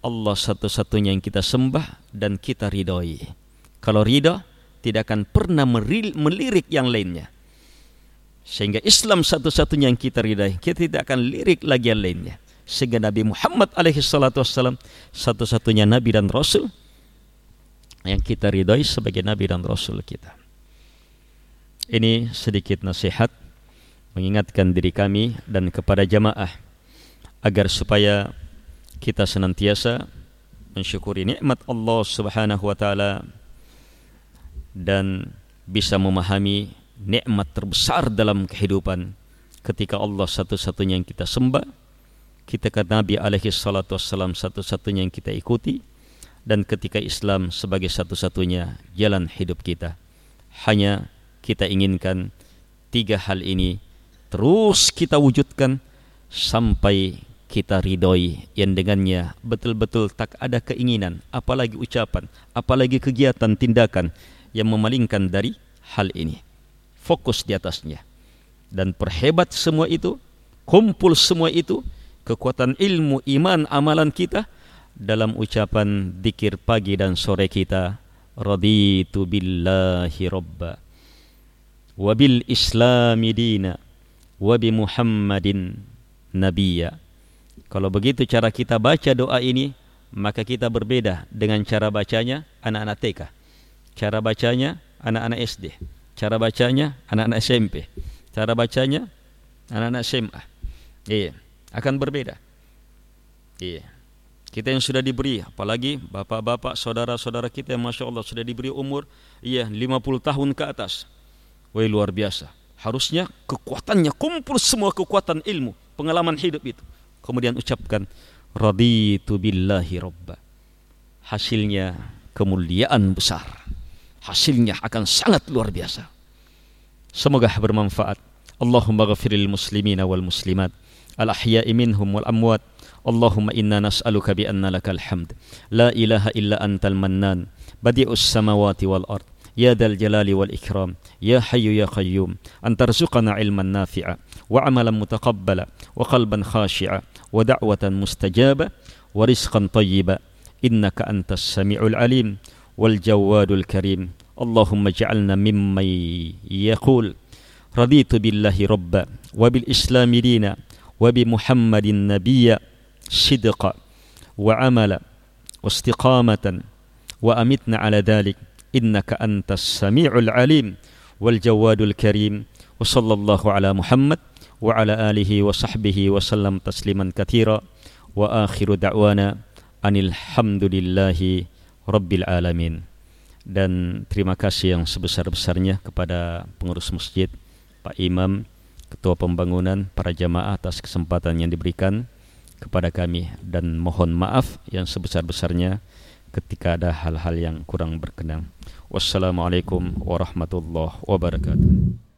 Allah satu-satunya yang kita sembah dan kita ridhoi. Kalau ridho, tidak akan pernah melirik yang lainnya. Sehingga Islam satu-satunya yang kita ridhai, kita tidak akan lirik lagi yang lainnya sehingga Nabi Muhammad alaihi salatu wassalam satu-satunya nabi dan rasul yang kita ridhoi sebagai nabi dan rasul kita. Ini sedikit nasihat mengingatkan diri kami dan kepada jamaah agar supaya kita senantiasa mensyukuri nikmat Allah Subhanahu wa taala dan bisa memahami nikmat terbesar dalam kehidupan ketika Allah satu-satunya yang kita sembah kita kata Nabi alaihi salatu wassalam satu-satunya yang kita ikuti dan ketika Islam sebagai satu-satunya jalan hidup kita. Hanya kita inginkan tiga hal ini terus kita wujudkan sampai kita ridhoi yang dengannya betul-betul tak ada keinginan apalagi ucapan apalagi kegiatan tindakan yang memalingkan dari hal ini fokus di atasnya dan perhebat semua itu kumpul semua itu kekuatan ilmu, iman, amalan kita dalam ucapan dikir pagi dan sore kita raditu billahi rabba wa bil islami dina wa muhammadin nabiyya. Kalau begitu cara kita baca doa ini maka kita berbeda dengan cara bacanya anak-anak TK cara bacanya anak-anak SD cara bacanya anak-anak SMP cara bacanya anak-anak SMA iya akan berbeda. Iya. Kita yang sudah diberi, apalagi bapak-bapak, saudara-saudara kita yang Masya Allah sudah diberi umur iya 50 tahun ke atas. Wah luar biasa. Harusnya kekuatannya kumpul semua kekuatan ilmu, pengalaman hidup itu. Kemudian ucapkan raditu billahi robba. Hasilnya kemuliaan besar. Hasilnya akan sangat luar biasa. Semoga bermanfaat. Allahumma ghafiril muslimina wal muslimat. الأحياء منهم والأموات. اللهم إنا نسألك بأن لك الحمد. لا إله إلا أنت المنان. بديع السماوات والأرض. يا ذا الجلال والإكرام. يا حي يا قيوم. أن ترزقنا علما نافعا. وعملا متقبلا. وقلبا خاشعا. ودعوة مستجابة. ورزقا طيبا. إنك أنت السميع العليم. والجواد الكريم. اللهم اجعلنا ممن يقول. رضيت بالله ربا. وبالإسلام دينا. وبمحمد النبي صدقا وعملا واستقامة وأمتنا على ذلك إنك أنت السميع العليم والجواد الكريم وصلى الله على محمد وعلى آله وصحبه وسلم تسليما كثيرا وآخر دعوانا أن الحمد لله رب العالمين dan terima kasih yang sebesar-besarnya kepada pengurus masjid Pak Imam Ketua Pembangunan, para jamaah atas kesempatan yang diberikan kepada kami dan mohon maaf yang sebesar-besarnya ketika ada hal-hal yang kurang berkenan. Wassalamualaikum warahmatullahi wabarakatuh.